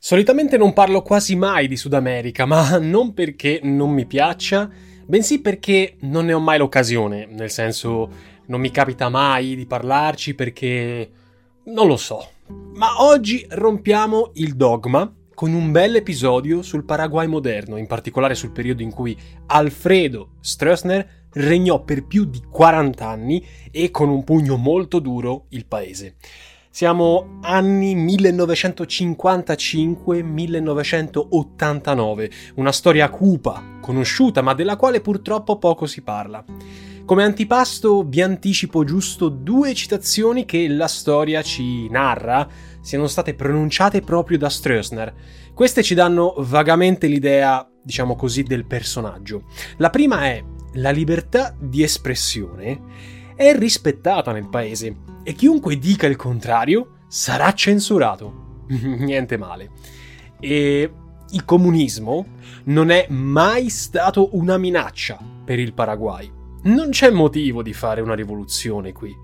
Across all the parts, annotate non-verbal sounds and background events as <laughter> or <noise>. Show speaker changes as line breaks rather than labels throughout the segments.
Solitamente non parlo quasi mai di Sud America, ma non perché non mi piaccia, bensì perché non ne ho mai l'occasione, nel senso non mi capita mai di parlarci perché non lo so. Ma oggi rompiamo il dogma con un bel episodio sul Paraguay moderno, in particolare sul periodo in cui Alfredo Stroessner regnò per più di 40 anni e con un pugno molto duro il paese. Siamo anni 1955-1989, una storia cupa, conosciuta, ma della quale purtroppo poco si parla. Come antipasto vi anticipo giusto due citazioni che la storia ci narra siano state pronunciate proprio da Stroessner. Queste ci danno vagamente l'idea, diciamo così, del personaggio. La prima è la libertà di espressione è rispettata nel paese e chiunque dica il contrario sarà censurato. <laughs> Niente male. E il comunismo non è mai stato una minaccia per il Paraguay. Non c'è motivo di fare una rivoluzione qui.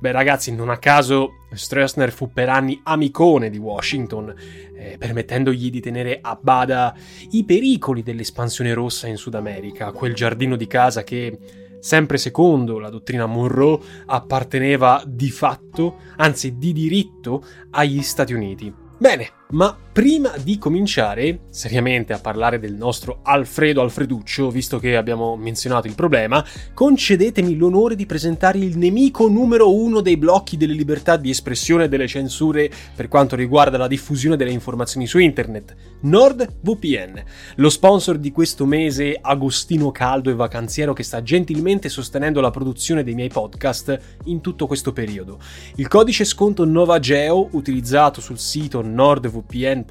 Beh, ragazzi, non a caso Stroessner fu per anni amicone di Washington, eh, permettendogli di tenere a bada i pericoli dell'espansione rossa in Sud America, quel giardino di casa che, sempre secondo la dottrina Monroe, apparteneva di fatto, anzi di diritto, agli Stati Uniti. Bene, ma prima di cominciare seriamente a parlare del nostro Alfredo Alfreduccio, visto che abbiamo menzionato il problema, concedetemi l'onore di presentare il nemico numero uno dei blocchi delle libertà di espressione e delle censure per quanto riguarda la diffusione delle informazioni su internet, NordVPN, lo sponsor di questo mese agostino caldo e vacanziero che sta gentilmente sostenendo la produzione dei miei podcast in tutto questo periodo. Il codice sconto NovaGeo utilizzato sul sito nordvpn.com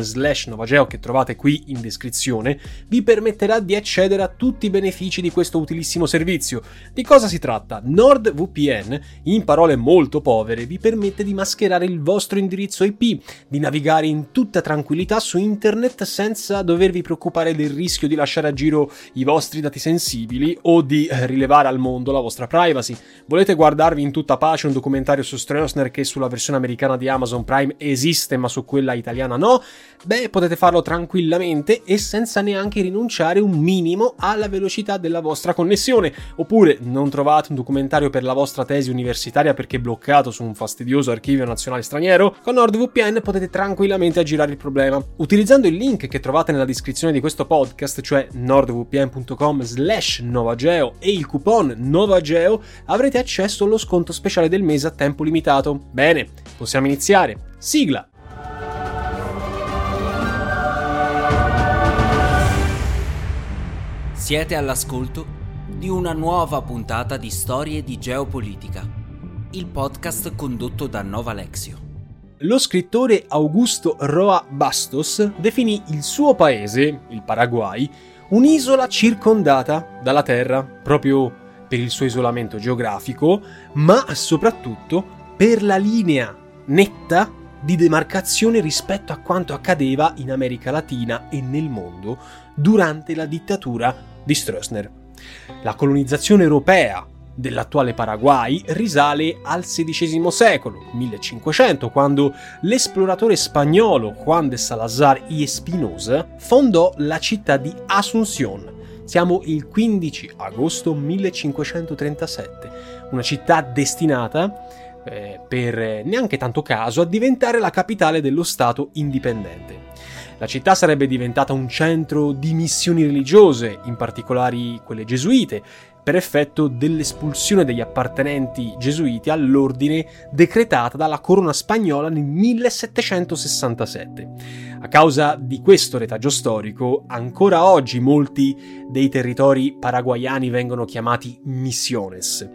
slash novageo che trovate qui in descrizione vi permetterà di accedere a tutti i benefici di questo utilissimo servizio. Di cosa si tratta? NordVPN, in parole molto povere, vi permette di mascherare il vostro indirizzo IP, di navigare in tutta tranquillità su internet senza dovervi preoccupare del rischio di lasciare a giro i vostri dati sensibili o di rilevare al mondo la vostra privacy. Volete guardarvi in tutta pace un documentario su Stroessner che sulla versione americana di Amazon Prime esiste ma su quella italiana no? Beh, potete farlo tranquillamente e senza neanche rinunciare un minimo alla velocità della vostra connessione. Oppure non trovate un documentario per la vostra tesi universitaria perché bloccato su un fastidioso archivio nazionale straniero? Con NordVPN potete tranquillamente aggirare il problema. Utilizzando il link che trovate nella descrizione di questo podcast, cioè nordvpn.com slash novageo e il coupon novageo, avrete accesso allo sconto speciale del mese a tempo limitato. Bene, possiamo iniziare. Sigla!
Siete all'ascolto di una nuova puntata di Storie di Geopolitica, il podcast condotto da Nova Lexio.
Lo scrittore Augusto Roa Bastos definì il suo paese, il Paraguay, un'isola circondata dalla terra, proprio per il suo isolamento geografico, ma soprattutto per la linea netta di demarcazione rispetto a quanto accadeva in America Latina e nel mondo durante la dittatura di Stroessner. La colonizzazione europea dell'attuale Paraguay risale al XVI secolo, 1500, quando l'esploratore spagnolo Juan de Salazar y Espinosa fondò la città di Asunción. Siamo il 15 agosto 1537, una città destinata eh, per neanche tanto caso, a diventare la capitale dello Stato indipendente. La città sarebbe diventata un centro di missioni religiose, in particolare quelle gesuite, per effetto dell'espulsione degli appartenenti gesuiti all'ordine decretata dalla corona spagnola nel 1767. A causa di questo retaggio storico, ancora oggi molti dei territori paraguayani vengono chiamati misiones.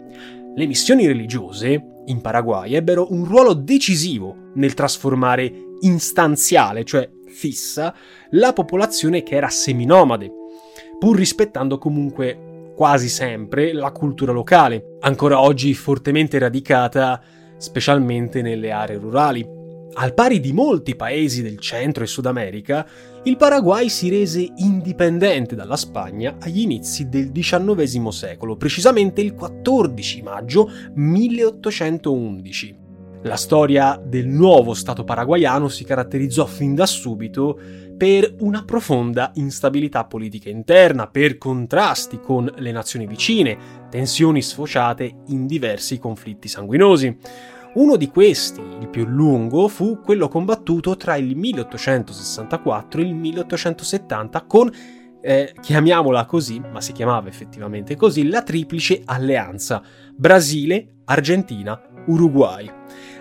Le missioni religiose in Paraguay ebbero un ruolo decisivo nel trasformare instanziale, cioè fissa, la popolazione che era seminomade, pur rispettando comunque quasi sempre la cultura locale, ancora oggi fortemente radicata specialmente nelle aree rurali. Al pari di molti paesi del Centro e Sud America, il Paraguay si rese indipendente dalla Spagna agli inizi del XIX secolo, precisamente il 14 maggio 1811. La storia del nuovo Stato paraguayano si caratterizzò fin da subito per una profonda instabilità politica interna, per contrasti con le nazioni vicine, tensioni sfociate in diversi conflitti sanguinosi. Uno di questi, il più lungo, fu quello combattuto tra il 1864 e il 1870 con, eh, chiamiamola così, ma si chiamava effettivamente così, la Triplice Alleanza Brasile, Argentina, Uruguay.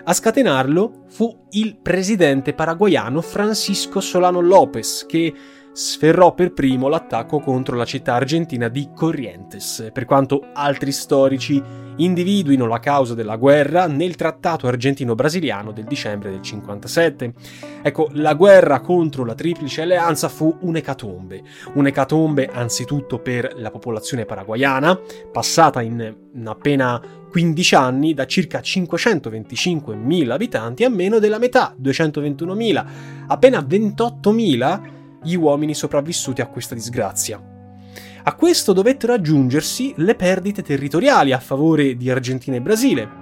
A scatenarlo fu il presidente paraguayano Francisco Solano López, che sferrò per primo l'attacco contro la città argentina di Corrientes, per quanto altri storici individuino la causa della guerra nel trattato argentino-brasiliano del dicembre del 57. Ecco, la guerra contro la Triplice Alleanza fu un'ecatombe, un'ecatombe anzitutto per la popolazione paraguayana, passata in appena 15 anni da circa 525.000 abitanti a meno della metà, 221.000, appena 28.000 gli uomini sopravvissuti a questa disgrazia. A questo dovettero aggiungersi le perdite territoriali a favore di Argentina e Brasile.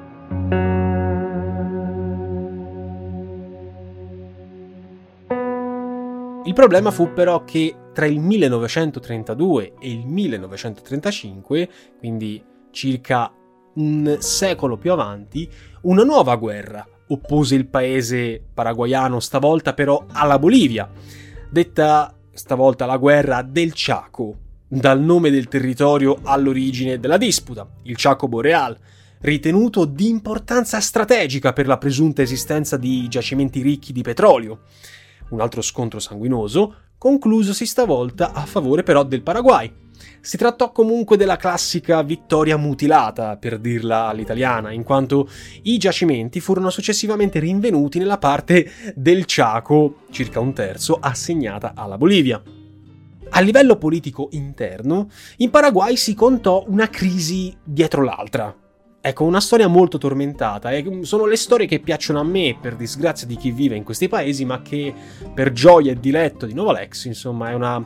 Il problema fu però che tra il 1932 e il 1935, quindi circa un secolo più avanti, una nuova guerra oppose il paese paraguayano, stavolta però alla Bolivia detta stavolta la guerra del Chaco, dal nome del territorio all'origine della disputa, il Chaco Boreal, ritenuto di importanza strategica per la presunta esistenza di giacimenti ricchi di petrolio. Un altro scontro sanguinoso, conclusosi stavolta a favore però del Paraguay, si trattò comunque della classica vittoria mutilata, per dirla all'italiana, in quanto i giacimenti furono successivamente rinvenuti nella parte del Chaco, circa un terzo, assegnata alla Bolivia. A livello politico interno, in Paraguay si contò una crisi dietro l'altra. Ecco, una storia molto tormentata e sono le storie che piacciono a me, per disgrazia di chi vive in questi paesi, ma che per gioia e diletto di Novalex, insomma, è una,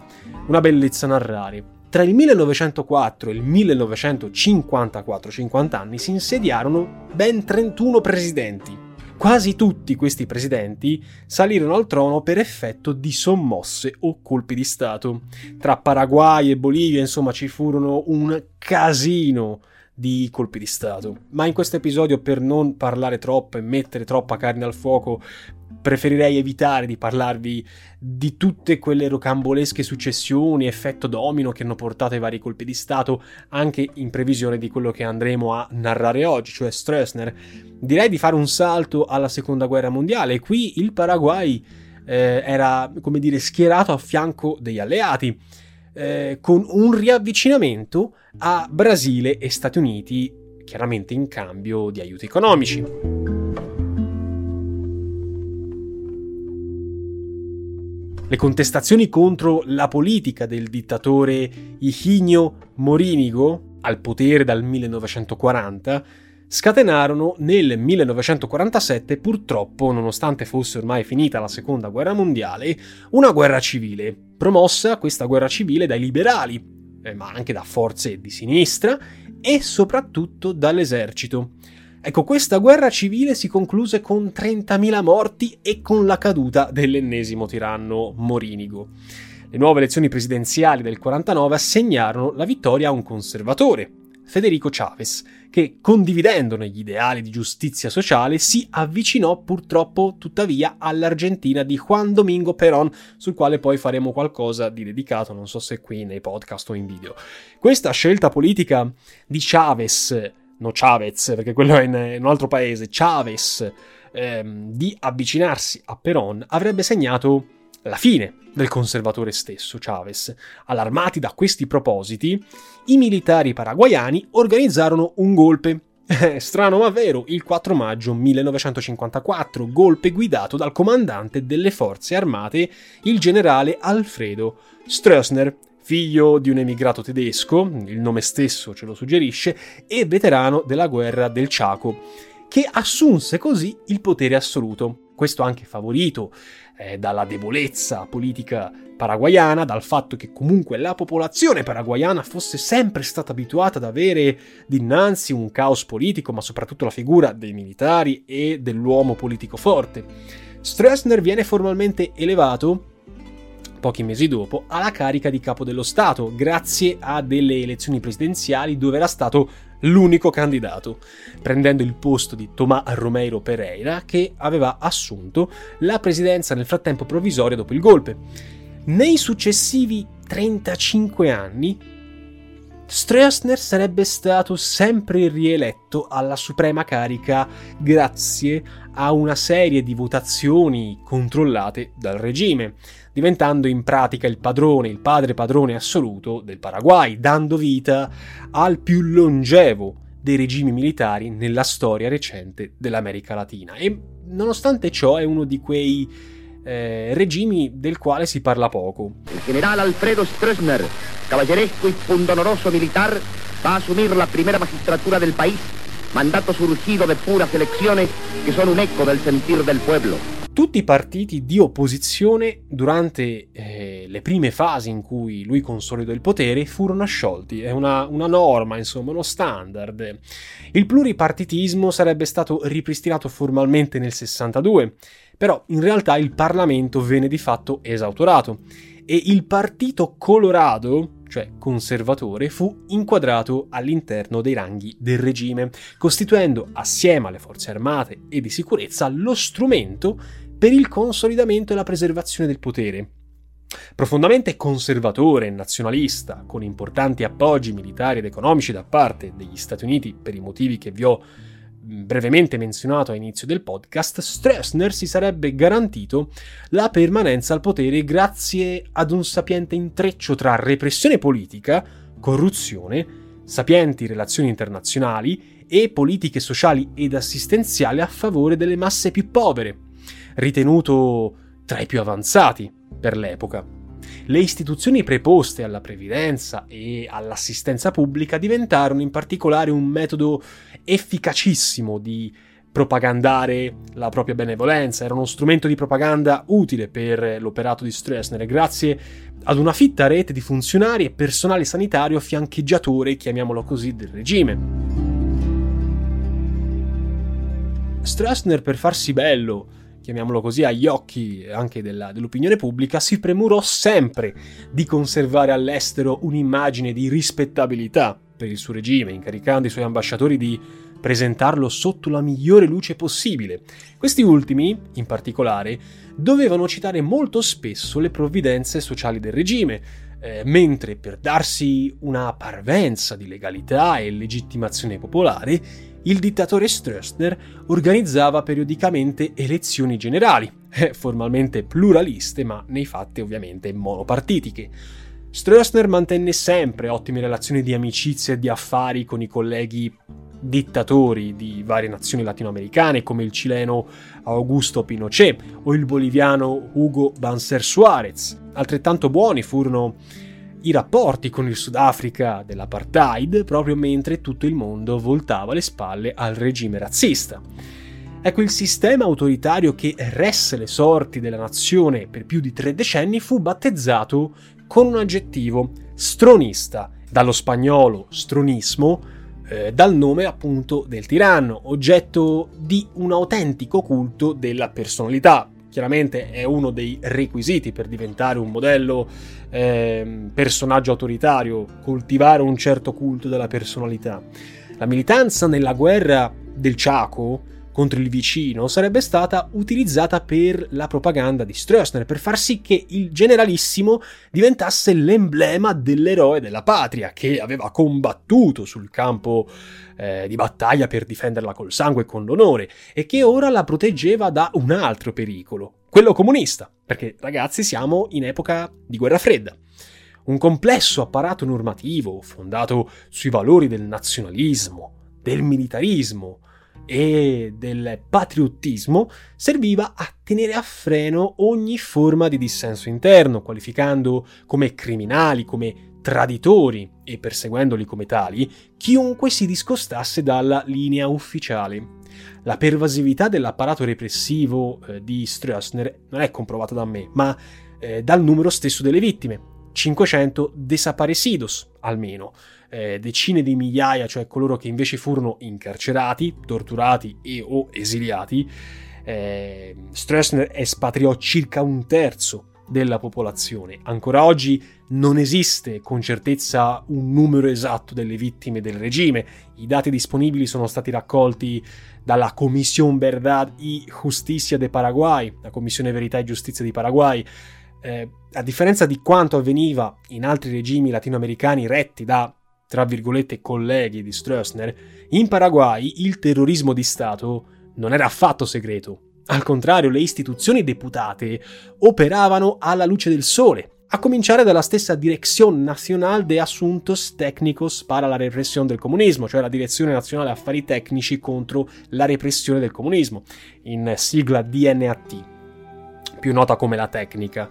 una bellezza narrare. Tra il 1904 e il 1954, 50 anni, si insediarono ben 31 presidenti. Quasi tutti questi presidenti salirono al trono per effetto di sommosse o colpi di Stato. Tra Paraguay e Bolivia, insomma, ci furono un casino di colpi di Stato. Ma in questo episodio, per non parlare troppo e mettere troppa carne al fuoco, preferirei evitare di parlarvi di tutte quelle rocambolesche successioni, effetto domino che hanno portato ai vari colpi di Stato, anche in previsione di quello che andremo a narrare oggi, cioè Stroessner. Direi di fare un salto alla seconda guerra mondiale. Qui il Paraguay eh, era, come dire, schierato a fianco degli alleati. Eh, con un riavvicinamento a Brasile e Stati Uniti, chiaramente in cambio di aiuti economici. Le contestazioni contro la politica del dittatore Higinio Morínigo, al potere dal 1940, scatenarono nel 1947, purtroppo, nonostante fosse ormai finita la seconda guerra mondiale, una guerra civile, promossa questa guerra civile dai liberali, eh, ma anche da forze di sinistra e soprattutto dall'esercito. Ecco, questa guerra civile si concluse con 30.000 morti e con la caduta dell'ennesimo tiranno Morinigo. Le nuove elezioni presidenziali del 49 assegnarono la vittoria a un conservatore, Federico Chavez, che condividendone gli ideali di giustizia sociale si avvicinò purtroppo tuttavia all'Argentina di Juan Domingo Perón, sul quale poi faremo qualcosa di dedicato, non so se qui nei podcast o in video. Questa scelta politica di Chavez, no Chavez perché quello è in un altro paese, Chavez, ehm, di avvicinarsi a Perón avrebbe segnato la fine del conservatore stesso, Chavez. Allarmati da questi propositi, i militari paraguayani organizzarono un golpe. Strano ma vero, il 4 maggio 1954, golpe guidato dal comandante delle forze armate, il generale Alfredo Stroessner, figlio di un emigrato tedesco, il nome stesso ce lo suggerisce, e veterano della guerra del Chaco, che assunse così il potere assoluto. Questo anche favorito eh, dalla debolezza politica paraguayana, dal fatto che comunque la popolazione paraguayana fosse sempre stata abituata ad avere dinanzi un caos politico, ma soprattutto la figura dei militari e dell'uomo politico forte. Stroessner viene formalmente elevato pochi mesi dopo, alla carica di capo dello Stato, grazie a delle elezioni presidenziali dove era stato l'unico candidato, prendendo il posto di Tomás Romeiro Pereira che aveva assunto la presidenza nel frattempo provvisoria dopo il golpe. Nei successivi 35 anni Stroessner sarebbe stato sempre rieletto alla suprema carica grazie a una serie di votazioni controllate dal regime, diventando in pratica il padrone, il padre padrone assoluto del Paraguay, dando vita al più longevo dei regimi militari nella storia recente dell'America Latina. E nonostante ciò è uno di quei eh, regimi del quale si parla poco.
Il generale Alfredo Stroessner, caballeresco y pundonoroso militar, va a asumir la primera magistratura del país, mandato surgido de puras elecciones que son un eco del sentir del pueblo.
Tutti i partiti di opposizione durante eh, le prime fasi in cui lui consolidò il potere furono sciolti, è una, una norma, insomma, uno standard. Il pluripartitismo sarebbe stato ripristinato formalmente nel 62 però in realtà il Parlamento venne di fatto esautorato e il Partito Colorado, cioè conservatore, fu inquadrato all'interno dei ranghi del regime, costituendo assieme alle forze armate e di sicurezza lo strumento per il consolidamento e la preservazione del potere. Profondamente conservatore e nazionalista, con importanti appoggi militari ed economici da parte degli Stati Uniti per i motivi che vi ho brevemente menzionato a inizio del podcast, Stroessner si sarebbe garantito la permanenza al potere grazie ad un sapiente intreccio tra repressione politica, corruzione, sapienti relazioni internazionali e politiche sociali ed assistenziali a favore delle masse più povere, ritenuto tra i più avanzati per l'epoca. Le istituzioni preposte alla previdenza e all'assistenza pubblica diventarono in particolare un metodo efficacissimo di propagandare la propria benevolenza, era uno strumento di propaganda utile per l'operato di Stroessner grazie ad una fitta rete di funzionari e personale sanitario fiancheggiatore, chiamiamolo così, del regime. Stroessner per farsi bello chiamiamolo così, agli occhi anche della, dell'opinione pubblica, si premurò sempre di conservare all'estero un'immagine di rispettabilità per il suo regime, incaricando i suoi ambasciatori di presentarlo sotto la migliore luce possibile. Questi ultimi, in particolare, dovevano citare molto spesso le provvidenze sociali del regime, eh, mentre per darsi una parvenza di legalità e legittimazione popolare, il dittatore Stroessner organizzava periodicamente elezioni generali, <laughs> eh, formalmente pluraliste, ma nei fatti ovviamente monopartitiche. Stroessner mantenne sempre ottime relazioni di amicizia e di affari con i colleghi dittatori di varie nazioni latinoamericane come il cileno Augusto Pinochet o il boliviano Hugo Banzer Suarez. Altrettanto buoni furono i rapporti con il Sudafrica dell'apartheid proprio mentre tutto il mondo voltava le spalle al regime razzista. Ecco, il sistema autoritario che resse le sorti della nazione per più di tre decenni fu battezzato con un aggettivo stronista, dallo spagnolo stronismo, eh, dal nome appunto del tiranno, oggetto di un autentico culto della personalità, chiaramente è uno dei requisiti per diventare un modello eh, personaggio autoritario, coltivare un certo culto della personalità. La militanza nella guerra del Chaco contro il vicino sarebbe stata utilizzata per la propaganda di Stroessner, per far sì che il generalissimo diventasse l'emblema dell'eroe della patria, che aveva combattuto sul campo eh, di battaglia per difenderla col sangue e con l'onore, e che ora la proteggeva da un altro pericolo, quello comunista, perché ragazzi siamo in epoca di guerra fredda. Un complesso apparato normativo fondato sui valori del nazionalismo, del militarismo, e del patriottismo serviva a tenere a freno ogni forma di dissenso interno, qualificando come criminali, come traditori e perseguendoli come tali chiunque si discostasse dalla linea ufficiale. La pervasività dell'apparato repressivo eh, di Stroessner non è comprovata da me, ma eh, dal numero stesso delle vittime, 500 desaparecidos almeno, eh, decine di migliaia, cioè coloro che invece furono incarcerati, torturati e o esiliati. Eh, Stroessner espatriò circa un terzo della popolazione. Ancora oggi non esiste con certezza un numero esatto delle vittime del regime. I dati disponibili sono stati raccolti dalla Comisión Verdad y Justicia de Paraguay, la Commissione Verità e Giustizia di Paraguay. Eh, a differenza di quanto avveniva in altri regimi latinoamericani retti da tra virgolette colleghi di Stroessner, in Paraguay il terrorismo di Stato non era affatto segreto. Al contrario, le istituzioni deputate operavano alla luce del sole, a cominciare dalla stessa Dirección Nacional de Asuntos Técnicos para la Represión del Comunismo, cioè la Direzione Nazionale Affari Tecnici contro la repressione del comunismo, in sigla DNAT, più nota come la tecnica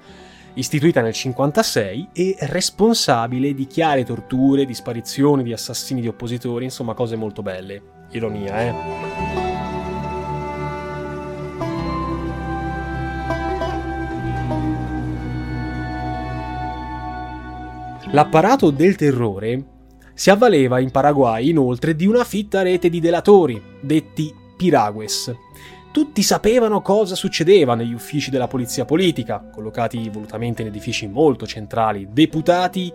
istituita nel 1956 e responsabile di chiare torture, di sparizioni, di assassini di oppositori, insomma cose molto belle. Ironia, eh? L'apparato del terrore si avvaleva in Paraguay inoltre di una fitta rete di delatori, detti piragues, tutti sapevano cosa succedeva negli uffici della polizia politica, collocati volutamente in edifici molto centrali, deputati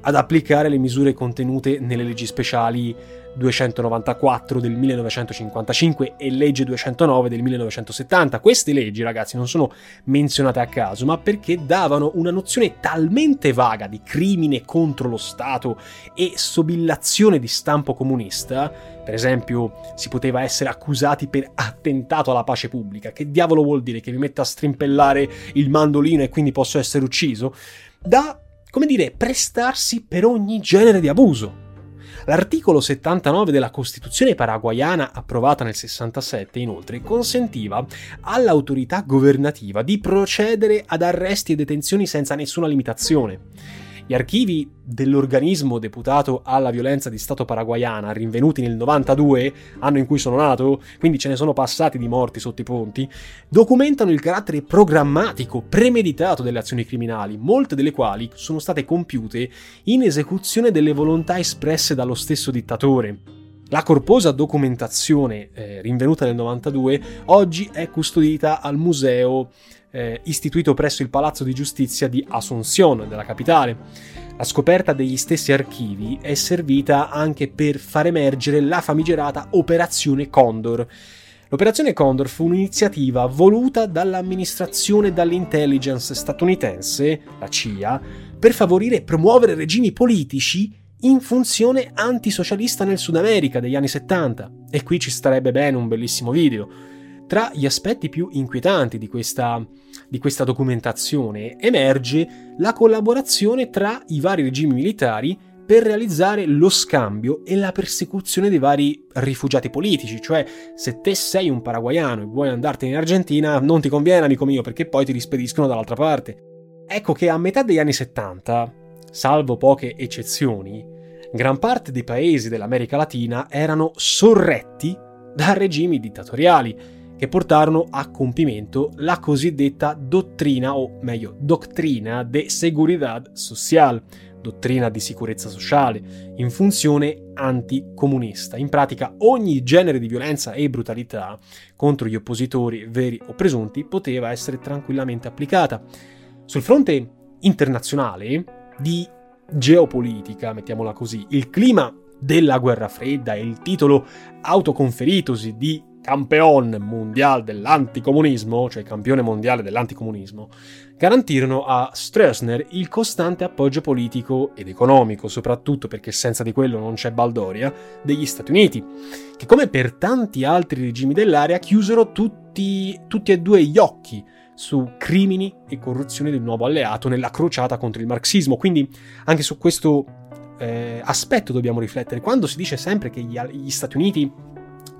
ad applicare le misure contenute nelle leggi speciali 294 del 1955 e legge 209 del 1970. Queste leggi, ragazzi, non sono menzionate a caso, ma perché davano una nozione talmente vaga di crimine contro lo Stato e sobillazione di stampo comunista, per esempio, si poteva essere accusati per attentato alla pace pubblica. Che diavolo vuol dire che mi metta a strimpellare il mandolino e quindi posso essere ucciso? Da, come dire, prestarsi per ogni genere di abuso. L'articolo 79 della Costituzione paraguayana, approvata nel 67, inoltre, consentiva all'autorità governativa di procedere ad arresti e detenzioni senza nessuna limitazione. Gli archivi dell'organismo deputato alla violenza di Stato paraguayana, rinvenuti nel 92, anno in cui sono nato, quindi ce ne sono passati di morti sotto i ponti, documentano il carattere programmatico, premeditato delle azioni criminali, molte delle quali sono state compiute in esecuzione delle volontà espresse dallo stesso dittatore. La corposa documentazione eh, rinvenuta nel 92 oggi è custodita al museo eh, istituito presso il Palazzo di Giustizia di Asunción, della capitale. La scoperta degli stessi archivi è servita anche per far emergere la famigerata Operazione Condor. L'Operazione Condor fu un'iniziativa voluta dall'amministrazione e dall'intelligence statunitense, la CIA, per favorire e promuovere regimi politici in funzione antisocialista nel Sud America degli anni 70. E qui ci starebbe bene un bellissimo video. Tra gli aspetti più inquietanti di questa, di questa documentazione emerge la collaborazione tra i vari regimi militari per realizzare lo scambio e la persecuzione dei vari rifugiati politici, cioè se te sei un paraguayano e vuoi andartene in Argentina non ti conviene amico mio perché poi ti rispediscono dall'altra parte. Ecco che a metà degli anni 70, salvo poche eccezioni, gran parte dei paesi dell'America Latina erano sorretti da regimi dittatoriali che portarono a compimento la cosiddetta dottrina, o meglio, doctrina de seguridad social, dottrina di sicurezza sociale, in funzione anticomunista. In pratica ogni genere di violenza e brutalità contro gli oppositori veri o presunti poteva essere tranquillamente applicata. Sul fronte internazionale di geopolitica, mettiamola così, il clima della guerra fredda e il titolo autoconferitosi di campeon mondiale dell'anticomunismo, cioè campione mondiale dell'anticomunismo, garantirono a Stroessner il costante appoggio politico ed economico, soprattutto perché senza di quello non c'è Baldoria, degli Stati Uniti, che come per tanti altri regimi dell'area chiusero tutti, tutti e due gli occhi su crimini e corruzione del nuovo alleato nella crociata contro il marxismo. Quindi anche su questo eh, aspetto dobbiamo riflettere. Quando si dice sempre che gli, gli Stati Uniti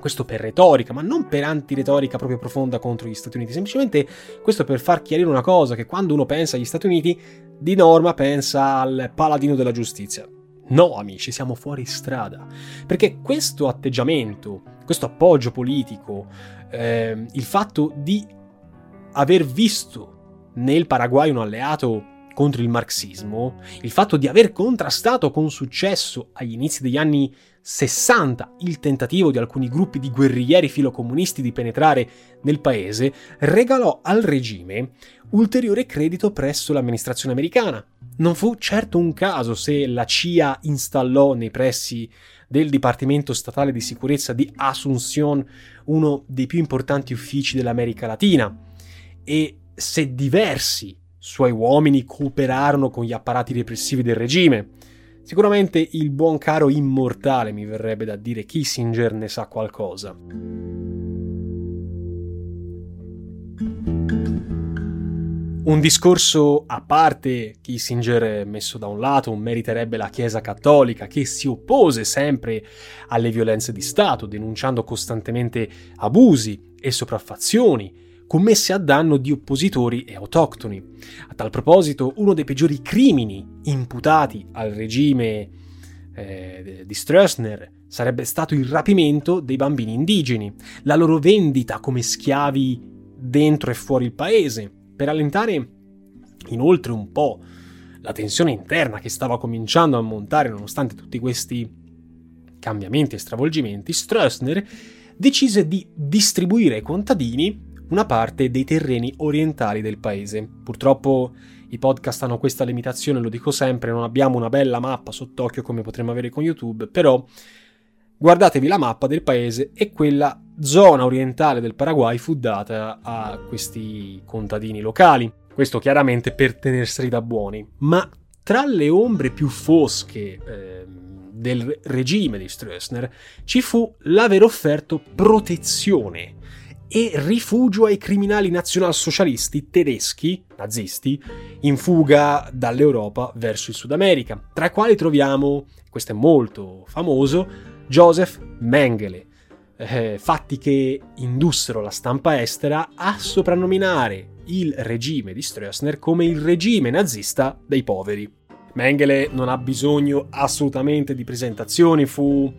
questo per retorica, ma non per antiretorica proprio profonda contro gli Stati Uniti, semplicemente questo per far chiarire una cosa, che quando uno pensa agli Stati Uniti, di norma pensa al paladino della giustizia. No, amici, siamo fuori strada, perché questo atteggiamento, questo appoggio politico, eh, il fatto di aver visto nel Paraguay un alleato contro il marxismo, il fatto di aver contrastato con successo agli inizi degli anni 60 il tentativo di alcuni gruppi di guerriglieri filocomunisti di penetrare nel paese, regalò al regime ulteriore credito presso l'amministrazione americana. Non fu certo un caso se la CIA installò nei pressi del Dipartimento Statale di Sicurezza di Asunción uno dei più importanti uffici dell'America Latina e se diversi suoi uomini cooperarono con gli apparati repressivi del regime. Sicuramente il buon caro immortale, mi verrebbe da dire, Kissinger ne sa qualcosa. Un discorso a parte, Kissinger messo da un lato, meriterebbe la Chiesa cattolica che si oppose sempre alle violenze di Stato, denunciando costantemente abusi e sopraffazioni, commesse a danno di oppositori e autoctoni. A tal proposito, uno dei peggiori crimini imputati al regime eh, di Stroessner sarebbe stato il rapimento dei bambini indigeni, la loro vendita come schiavi dentro e fuori il paese, per allentare inoltre un po' la tensione interna che stava cominciando a montare nonostante tutti questi cambiamenti e stravolgimenti, Stroessner decise di distribuire ai contadini una parte dei terreni orientali del paese. Purtroppo i podcast hanno questa limitazione, lo dico sempre, non abbiamo una bella mappa sott'occhio come potremmo avere con YouTube, però guardatevi la mappa del paese e quella zona orientale del Paraguay fu data a questi contadini locali. Questo chiaramente per tenerseli da buoni. Ma tra le ombre più fosche eh, del regime di Stroessner ci fu l'aver offerto protezione e rifugio ai criminali nazionalsocialisti tedeschi, nazisti, in fuga dall'Europa verso il Sud America, tra i quali troviamo, questo è molto famoso, Joseph Mengele, eh, fatti che indussero la stampa estera a soprannominare il regime di Stroessner come il regime nazista dei poveri. Mengele non ha bisogno assolutamente di presentazioni, fu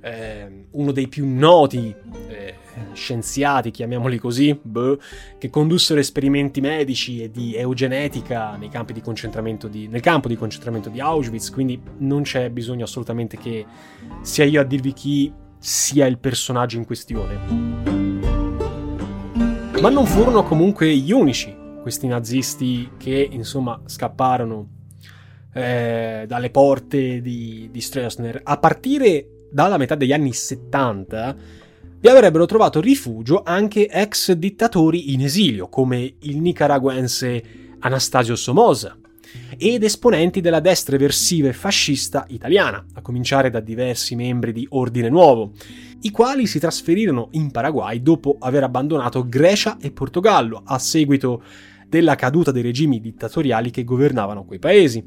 eh, uno dei più noti eh, scienziati, chiamiamoli così, beh, che condussero esperimenti medici e di eugenetica di, nel campo di concentramento di Auschwitz, quindi non c'è bisogno assolutamente che sia io a dirvi chi sia il personaggio in questione. Ma non furono comunque gli unici, questi nazisti che insomma scapparono eh, dalle porte di, di Stroessner. A partire dalla metà degli anni 70 vi avrebbero trovato rifugio anche ex dittatori in esilio, come il nicaraguense Anastasio Somoza, ed esponenti della destra eversiva e fascista italiana, a cominciare da diversi membri di Ordine Nuovo, i quali si trasferirono in Paraguay dopo aver abbandonato Grecia e Portogallo a seguito della caduta dei regimi dittatoriali che governavano quei paesi.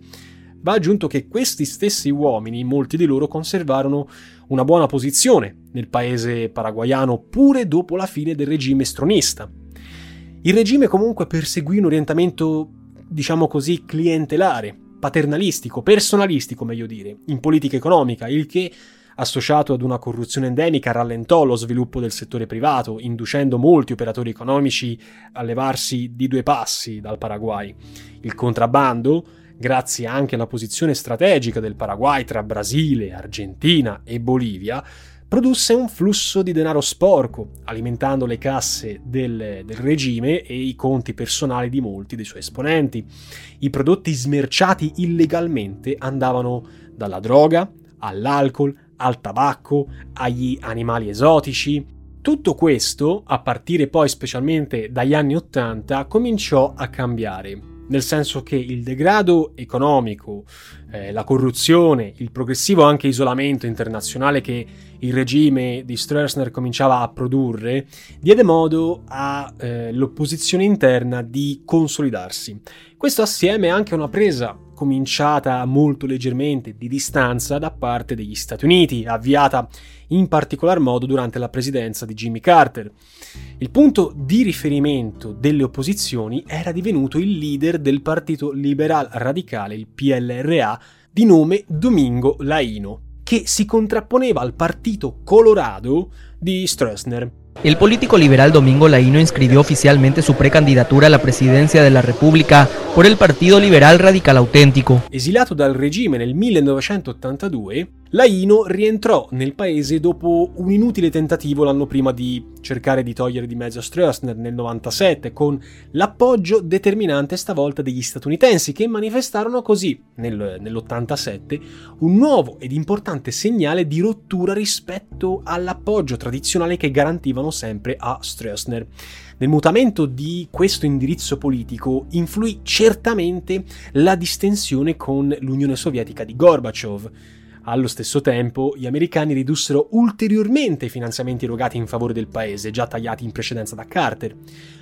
Va aggiunto che questi stessi uomini, molti di loro, conservarono una buona posizione nel paese paraguayano pure dopo la fine del regime stronista. Il regime comunque perseguì un orientamento, diciamo così, clientelare, paternalistico, personalistico meglio dire, in politica economica, il che associato ad una corruzione endemica rallentò lo sviluppo del settore privato, inducendo molti operatori economici a levarsi di due passi dal Paraguay. Il contrabbando, grazie anche alla posizione strategica del Paraguay tra Brasile, Argentina e Bolivia, produsse un flusso di denaro sporco, alimentando le casse del, del, regime e i conti personali di molti dei suoi esponenti. I prodotti smerciati illegalmente andavano dalla droga all'alcol, al tabacco, agli animali esotici. Tutto questo, a partire poi specialmente dagli anni Ottanta, cominciò a cambiare nel senso che il degrado economico, eh, la corruzione, il progressivo anche isolamento internazionale che il regime di Stroessner cominciava a produrre, diede modo all'opposizione eh, interna di consolidarsi. Questo assieme anche a una presa cominciata molto leggermente di distanza da parte degli Stati Uniti, avviata in particolar modo durante la presidenza di Jimmy Carter. Il punto di riferimento delle opposizioni era divenuto il leader del partito liberal radicale, il PLRA, di nome Domingo Laino, che si contrapponeva al partito Colorado di Stroessner.
El político liberal Domingo Laino inscribió oficialmente su precandidatura a la presidencia de la República por el Partido Liberal Radical Auténtico.
Esiliato dal regime nel 1982, Laino rientrò nel paese dopo un inutile tentativo l'anno prima di cercare di togliere di mezzo Stroessner nel 97, con l'appoggio determinante stavolta degli statunitensi che manifestarono così nel, nell'87 un nuovo ed importante segnale di rottura rispetto all'appoggio tradizionale che garantivano sempre a Stroessner. Nel mutamento di questo indirizzo politico influì certamente la distensione con l'Unione Sovietica di Gorbaciov allo stesso tempo, gli americani ridussero ulteriormente i finanziamenti erogati in favore del paese, già tagliati in precedenza da Carter.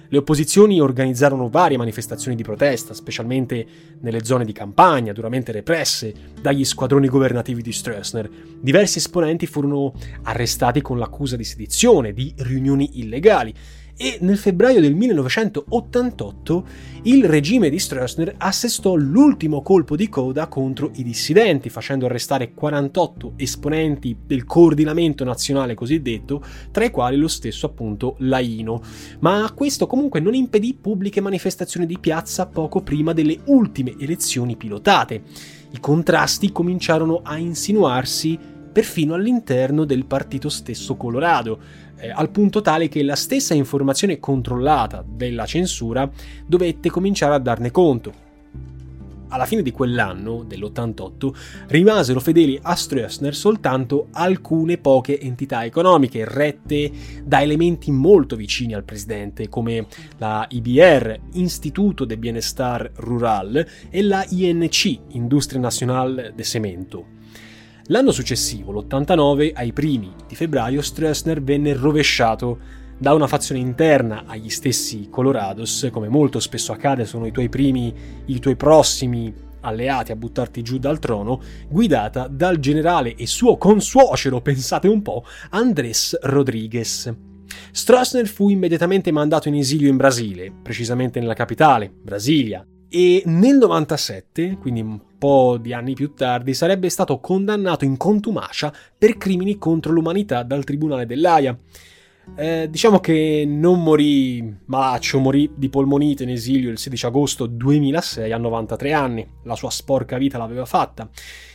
Le opposizioni organizzarono varie manifestazioni di protesta, specialmente nelle zone di campagna, duramente represse dagli squadroni governativi di Stroessner. Diversi esponenti furono arrestati con l'accusa di sedizione, di riunioni illegali e nel febbraio del 1988 il regime di Stroessner assestò l'ultimo colpo di coda contro i dissidenti, facendo arrestare 48 esponenti del coordinamento nazionale cosiddetto, tra i quali lo stesso appunto Laino. Ma questo comunque non impedì pubbliche manifestazioni di piazza poco prima delle ultime elezioni pilotate. I contrasti cominciarono a insinuarsi perfino all'interno del partito stesso Colorado, eh, al punto tale che la stessa informazione controllata della censura dovette cominciare a darne conto. Alla fine di quell'anno, dell'88, rimasero fedeli a Stroessner soltanto alcune poche entità economiche rette da elementi molto vicini al presidente, come la IBR, Istituto de Bienestar Rural, e la INC, Industria Nacional de Cemento. L'anno successivo, l'89, ai primi di febbraio, Stroessner venne rovesciato da una fazione interna agli stessi Colorados, come molto spesso accade, sono i tuoi primi, i tuoi prossimi alleati a buttarti giù dal trono, guidata dal generale e suo consuocero, pensate un po', Andrés Rodríguez. Stroessner fu immediatamente mandato in esilio in Brasile, precisamente nella capitale, Brasilia, e nel 97, quindi un po' di anni più tardi, sarebbe stato condannato in contumacia per crimini contro l'umanità dal Tribunale dell'Aia. Eh, diciamo che non morì malaccio, morì di polmonite in esilio il 16 agosto 2006 a 93 anni. La sua sporca vita l'aveva fatta.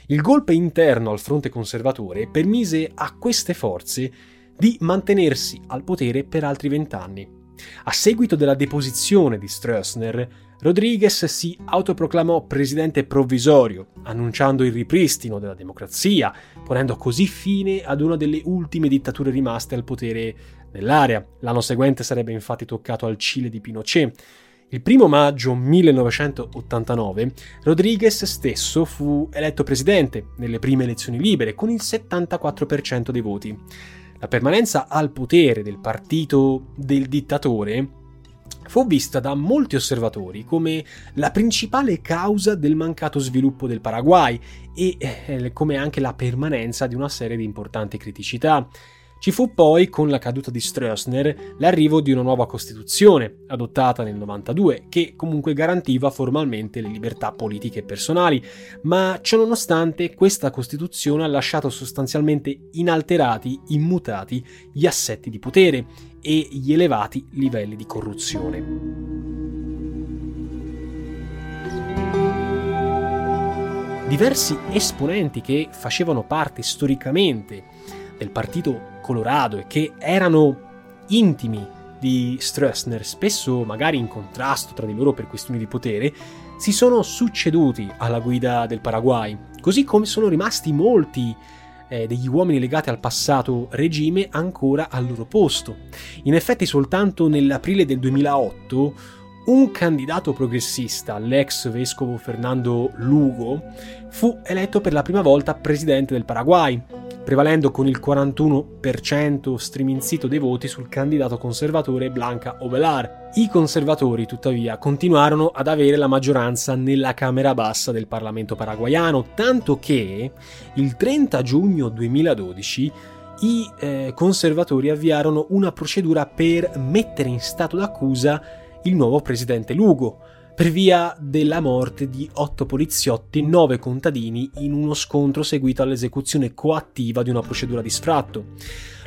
Il golpe interno al fronte conservatore permise a queste forze di mantenersi al potere per altri vent'anni. A seguito della deposizione di Stroessner, Rodriguez si autoproclamò presidente provvisorio, annunciando il ripristino della democrazia, ponendo così fine ad una delle ultime dittature rimaste al potere nell'area. L'anno seguente sarebbe infatti toccato al Cile di Pinochet. Il primo maggio 1989 Rodriguez stesso fu eletto presidente nelle prime elezioni libere con il 74% dei voti. La permanenza al potere del partito del dittatore fu vista da molti osservatori come la principale causa del mancato sviluppo del Paraguay e eh, come anche la permanenza di una serie di importanti criticità. Ci fu poi, con la caduta di Stroessner, l'arrivo di una nuova Costituzione, adottata nel 92, che comunque garantiva formalmente le libertà politiche e personali, ma ciononostante questa Costituzione ha lasciato sostanzialmente inalterati, immutati, gli assetti di potere e gli elevati livelli di corruzione. diversi esponenti che facevano parte storicamente del Partito Colorado e che erano intimi di Stroessner, spesso magari in contrasto tra di loro per questioni di potere, si sono succeduti alla guida del Paraguay, così come sono rimasti molti eh, degli uomini legati al passato regime ancora al loro posto. In effetti soltanto nell'aprile del 2008 un candidato progressista, l'ex vescovo Fernando Lugo, fu eletto per la prima volta presidente del Paraguay, prevalendo con il 41% striminzito dei voti sul candidato conservatore Blanca Ovelar. I conservatori, tuttavia, continuarono ad avere la maggioranza nella Camera Bassa del Parlamento paraguayano, tanto che il 30 giugno 2012 i eh, conservatori avviarono una procedura per mettere in stato d'accusa il nuovo presidente Lugo, per via della morte di otto poliziotti e nove contadini in uno scontro seguito all'esecuzione coattiva di una procedura di sfratto.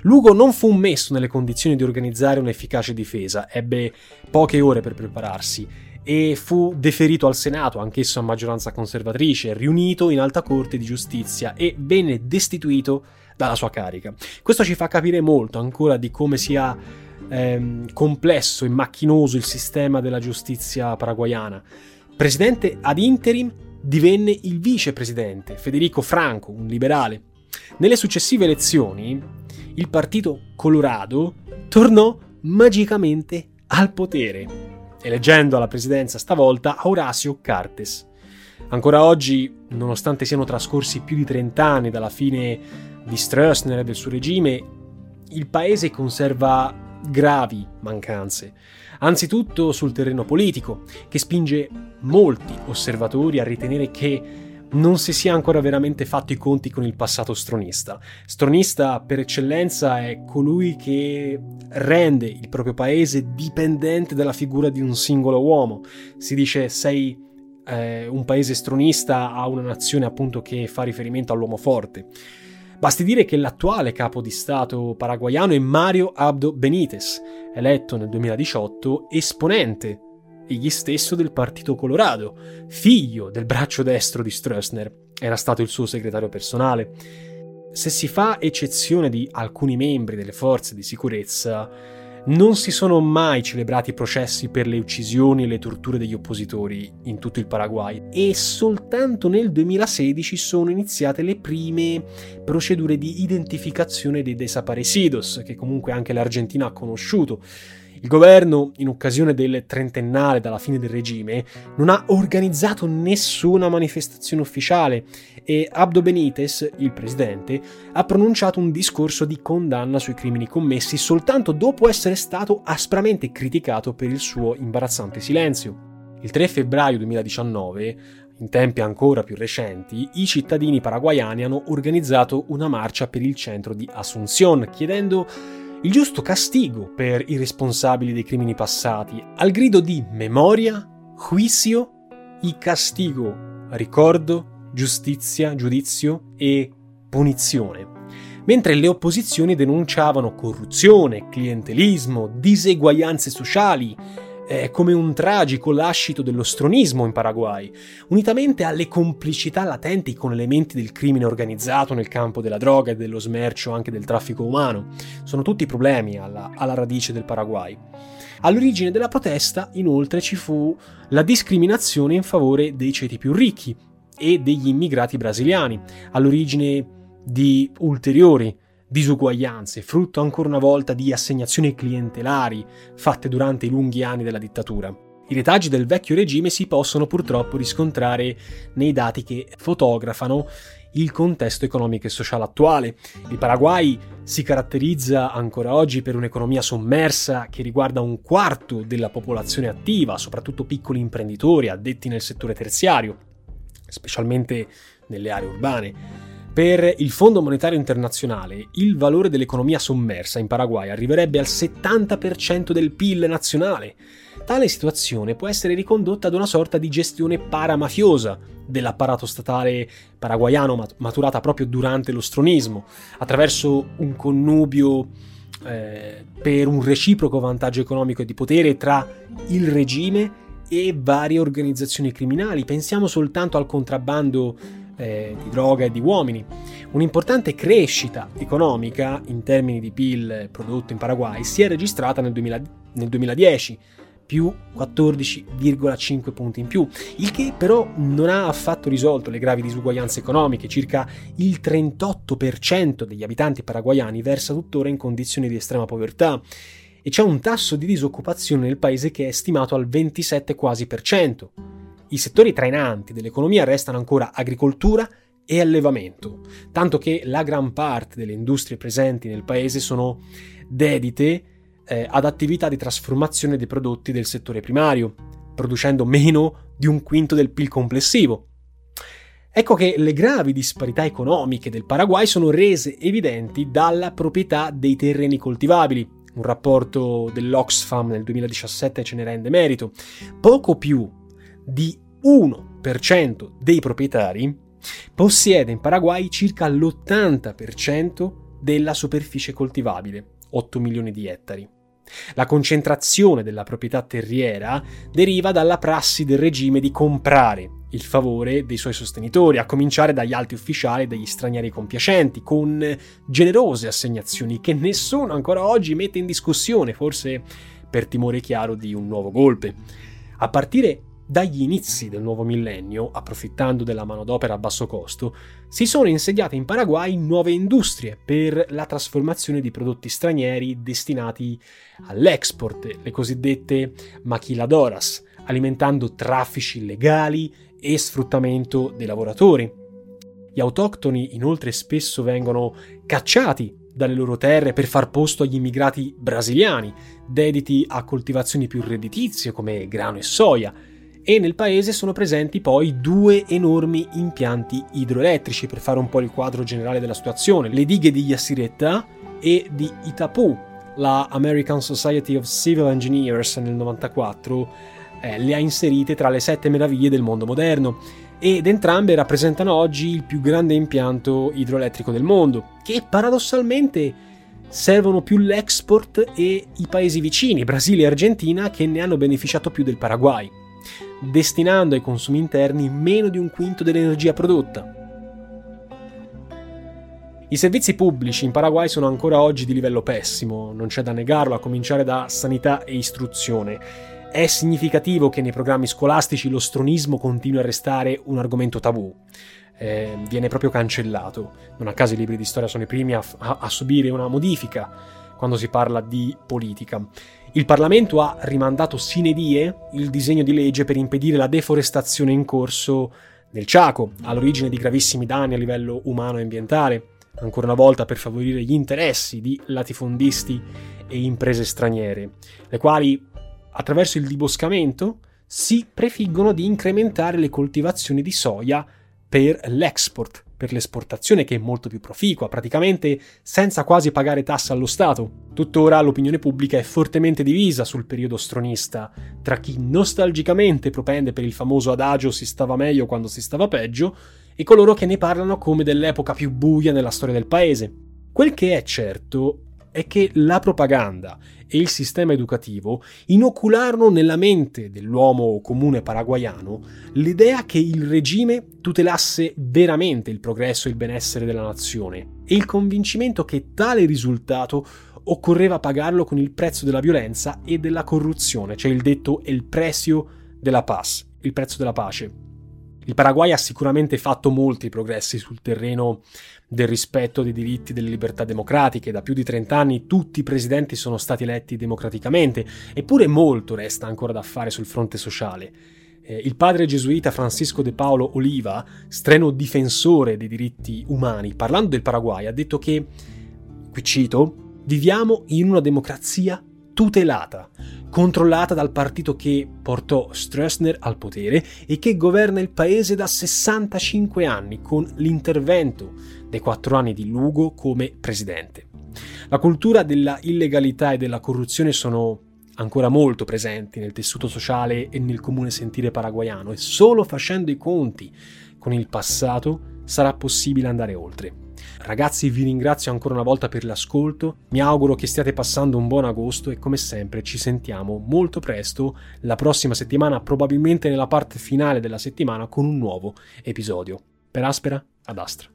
Lugo non fu messo nelle condizioni di organizzare un'efficace difesa, ebbe poche ore per prepararsi e fu deferito al Senato, anch'esso a maggioranza conservatrice, riunito in alta corte di giustizia e venne destituito dalla sua carica. Questo ci fa capire molto ancora di come sia ehm, complesso e macchinoso il sistema della giustizia paraguayana. Presidente ad interim divenne il vicepresidente Federico Franco, un liberale. Nelle successive elezioni, il partito Colorado tornò magicamente al potere, eleggendo alla presidenza stavolta Horacio Cartes. Ancora oggi, nonostante siano trascorsi più di 30 anni dalla fine di Stroessner e del suo regime, il paese conserva gravi mancanze. Anzitutto sul terreno politico, che spinge molti osservatori a ritenere che non si sia ancora veramente fatto i conti con il passato stronista. Stronista per eccellenza è colui che rende il proprio paese dipendente dalla figura di un singolo uomo. Si dice sei eh, un paese stronista a una nazione appunto che fa riferimento all'uomo forte. Basti dire che l'attuale capo di Stato paraguayano è Mario Abdo Benitez, eletto nel 2018 esponente egli stesso del Partito Colorado, figlio del braccio destro di Stroessner, era stato il suo segretario personale. Se si fa eccezione di alcuni membri delle forze di sicurezza, non si sono mai celebrati processi per le uccisioni e le torture degli oppositori in tutto il Paraguay e soltanto nel 2016 sono iniziate le prime procedure di identificazione dei desaparecidos, che comunque anche l'Argentina ha conosciuto. Il governo, in occasione del trentennale dalla fine del regime, non ha organizzato nessuna manifestazione ufficiale e Abdo Benitez, il presidente, ha pronunciato un discorso di condanna sui crimini commessi soltanto dopo essere stato aspramente criticato per il suo imbarazzante silenzio. Il 3 febbraio 2019, in tempi ancora più recenti, i cittadini paraguayani hanno organizzato una marcia per il centro di Asunción, chiedendo il giusto castigo per i responsabili dei crimini passati, al grido di memoria, juicio y castigo, ricordo, giustizia, giudizio e punizione. Mentre le opposizioni denunciavano corruzione, clientelismo, diseguaglianze sociali, è come un tragico lascito dello stronismo in Paraguay, unitamente alle complicità latenti con elementi del crimine organizzato nel campo della droga e dello smercio anche del traffico umano. Sono tutti problemi alla, alla radice del Paraguay. All'origine della protesta, inoltre, ci fu la discriminazione in favore dei ceti più ricchi e degli immigrati brasiliani, all'origine di ulteriori disuguaglianze, frutto ancora una volta di assegnazioni clientelari fatte durante i lunghi anni della dittatura. I retaggi del vecchio regime si possono purtroppo riscontrare nei dati che fotografano il contesto economico e sociale attuale. Il Paraguay si caratterizza ancora oggi per un'economia sommersa che riguarda un quarto della popolazione attiva, soprattutto piccoli imprenditori addetti nel settore terziario, specialmente nelle aree urbane. Per il Fondo Monetario Internazionale, il valore dell'economia sommersa in Paraguay arriverebbe al 70% del PIL nazionale. Tale situazione può essere ricondotta ad una sorta di gestione paramafiosa dell'apparato statale paraguayano maturata proprio durante lo stronismo, attraverso un connubio eh, per un reciproco vantaggio economico e di potere tra il regime e varie organizzazioni criminali. Pensiamo soltanto al contrabbando eh, di droga e di uomini. Un'importante crescita economica in termini di PIL prodotto in Paraguay si è registrata nel, 2000, nel 2010, più 14,5 punti in più, il che però non ha affatto risolto le gravi disuguaglianze economiche, circa il 38% degli abitanti paraguayani versa tuttora in condizioni di estrema povertà e c'è un tasso di disoccupazione nel paese che è stimato al 27 quasi per cento. I settori trainanti dell'economia restano ancora agricoltura e allevamento, tanto che la gran parte delle industrie presenti nel paese sono dedite eh, ad attività di trasformazione dei prodotti del settore primario, producendo meno di un quinto del PIL complessivo. Ecco che le gravi disparità economiche del Paraguay sono rese evidenti dalla proprietà dei terreni coltivabili. Un rapporto dell'Oxfam nel 2017 ce ne rende merito. Poco più di 1% dei proprietari possiede in Paraguay circa l'80% della superficie coltivabile, 8 milioni di ettari. La concentrazione della proprietà terriera deriva dalla prassi del regime di comprare il favore dei suoi sostenitori, a cominciare dagli alti ufficiali e dagli stranieri compiacenti, con generose assegnazioni che nessuno ancora oggi mette in discussione, forse per timore chiaro di un nuovo golpe. A partire dagli inizi del nuovo millennio, approfittando della manodopera a basso costo, si sono insediate in Paraguay nuove industrie per la trasformazione di prodotti stranieri destinati all'export, le cosiddette maquiladoras, alimentando traffici illegali e sfruttamento dei lavoratori. Gli autoctoni inoltre spesso vengono cacciati dalle loro terre per far posto agli immigrati brasiliani, dediti a coltivazioni più redditizie come grano e soia, e nel paese sono presenti poi due enormi impianti idroelettrici per fare un po' il quadro generale della situazione, le dighe di Yacyretá e di Itapu. La American Society of Civil Engineers nel 94 eh, le ha inserite tra le sette meraviglie del mondo moderno. Ed entrambe rappresentano oggi il più grande impianto idroelettrico del mondo, che paradossalmente servono più l'export e i paesi vicini, Brasile e Argentina, che ne hanno beneficiato più del Paraguay destinando ai consumi interni meno di un quinto dell'energia prodotta. I servizi pubblici in Paraguay sono ancora oggi di livello pessimo, non c'è da negarlo, a cominciare da sanità e istruzione. È significativo che nei programmi scolastici lo stronismo continui a restare un argomento tabù. Eh, viene proprio cancellato. Non a caso i libri di storia sono i primi a, a, a subire una modifica quando si parla di politica. Il Parlamento ha rimandato sine die il disegno di legge per impedire la deforestazione in corso nel Chaco, all'origine di gravissimi danni a livello umano e ambientale, ancora una volta per favorire gli interessi di latifondisti e imprese straniere, le quali, attraverso il diboscamento, si prefiggono di incrementare le coltivazioni di soia per l'export, per l'esportazione che è molto più proficua, praticamente senza quasi pagare tasse allo Stato. Tuttora l'opinione pubblica è fortemente divisa sul periodo stronista, tra chi nostalgicamente propende per il famoso adagio si stava meglio quando si stava peggio, e coloro che ne parlano come dell'epoca più buia nella storia del paese. Quel che è certo è che la propaganda e il sistema educativo inocularono nella mente dell'uomo comune paraguayano l'idea che il regime tutelasse veramente il progresso e il benessere della nazione e il convincimento che tale risultato occorreva pagarlo con il prezzo della violenza e della corruzione, cioè il detto il prezzo della paz, il prezzo della pace. Il Paraguay ha sicuramente fatto molti progressi sul terreno del rispetto dei diritti e delle libertà democratiche. Da più di 30 anni tutti i presidenti sono stati eletti democraticamente, eppure molto resta ancora da fare sul fronte sociale. Eh, il padre gesuita Francisco de Paolo Oliva, streno difensore dei diritti umani, parlando del Paraguay, ha detto che, qui cito, viviamo in una democrazia tutelata, controllata dal partito che portò Stroessner al potere e che governa il paese da 65 anni con l'intervento dei quattro anni di Lugo come presidente. La cultura della illegalità e della corruzione sono ancora molto presenti nel tessuto sociale e nel comune sentire paraguayano e solo facendo i conti con il passato sarà possibile andare oltre. Ragazzi vi ringrazio ancora una volta per l'ascolto, mi auguro che stiate passando un buon agosto e come sempre ci sentiamo molto presto la prossima settimana, probabilmente nella parte finale della settimana con un nuovo episodio. per Aspera ad Astra.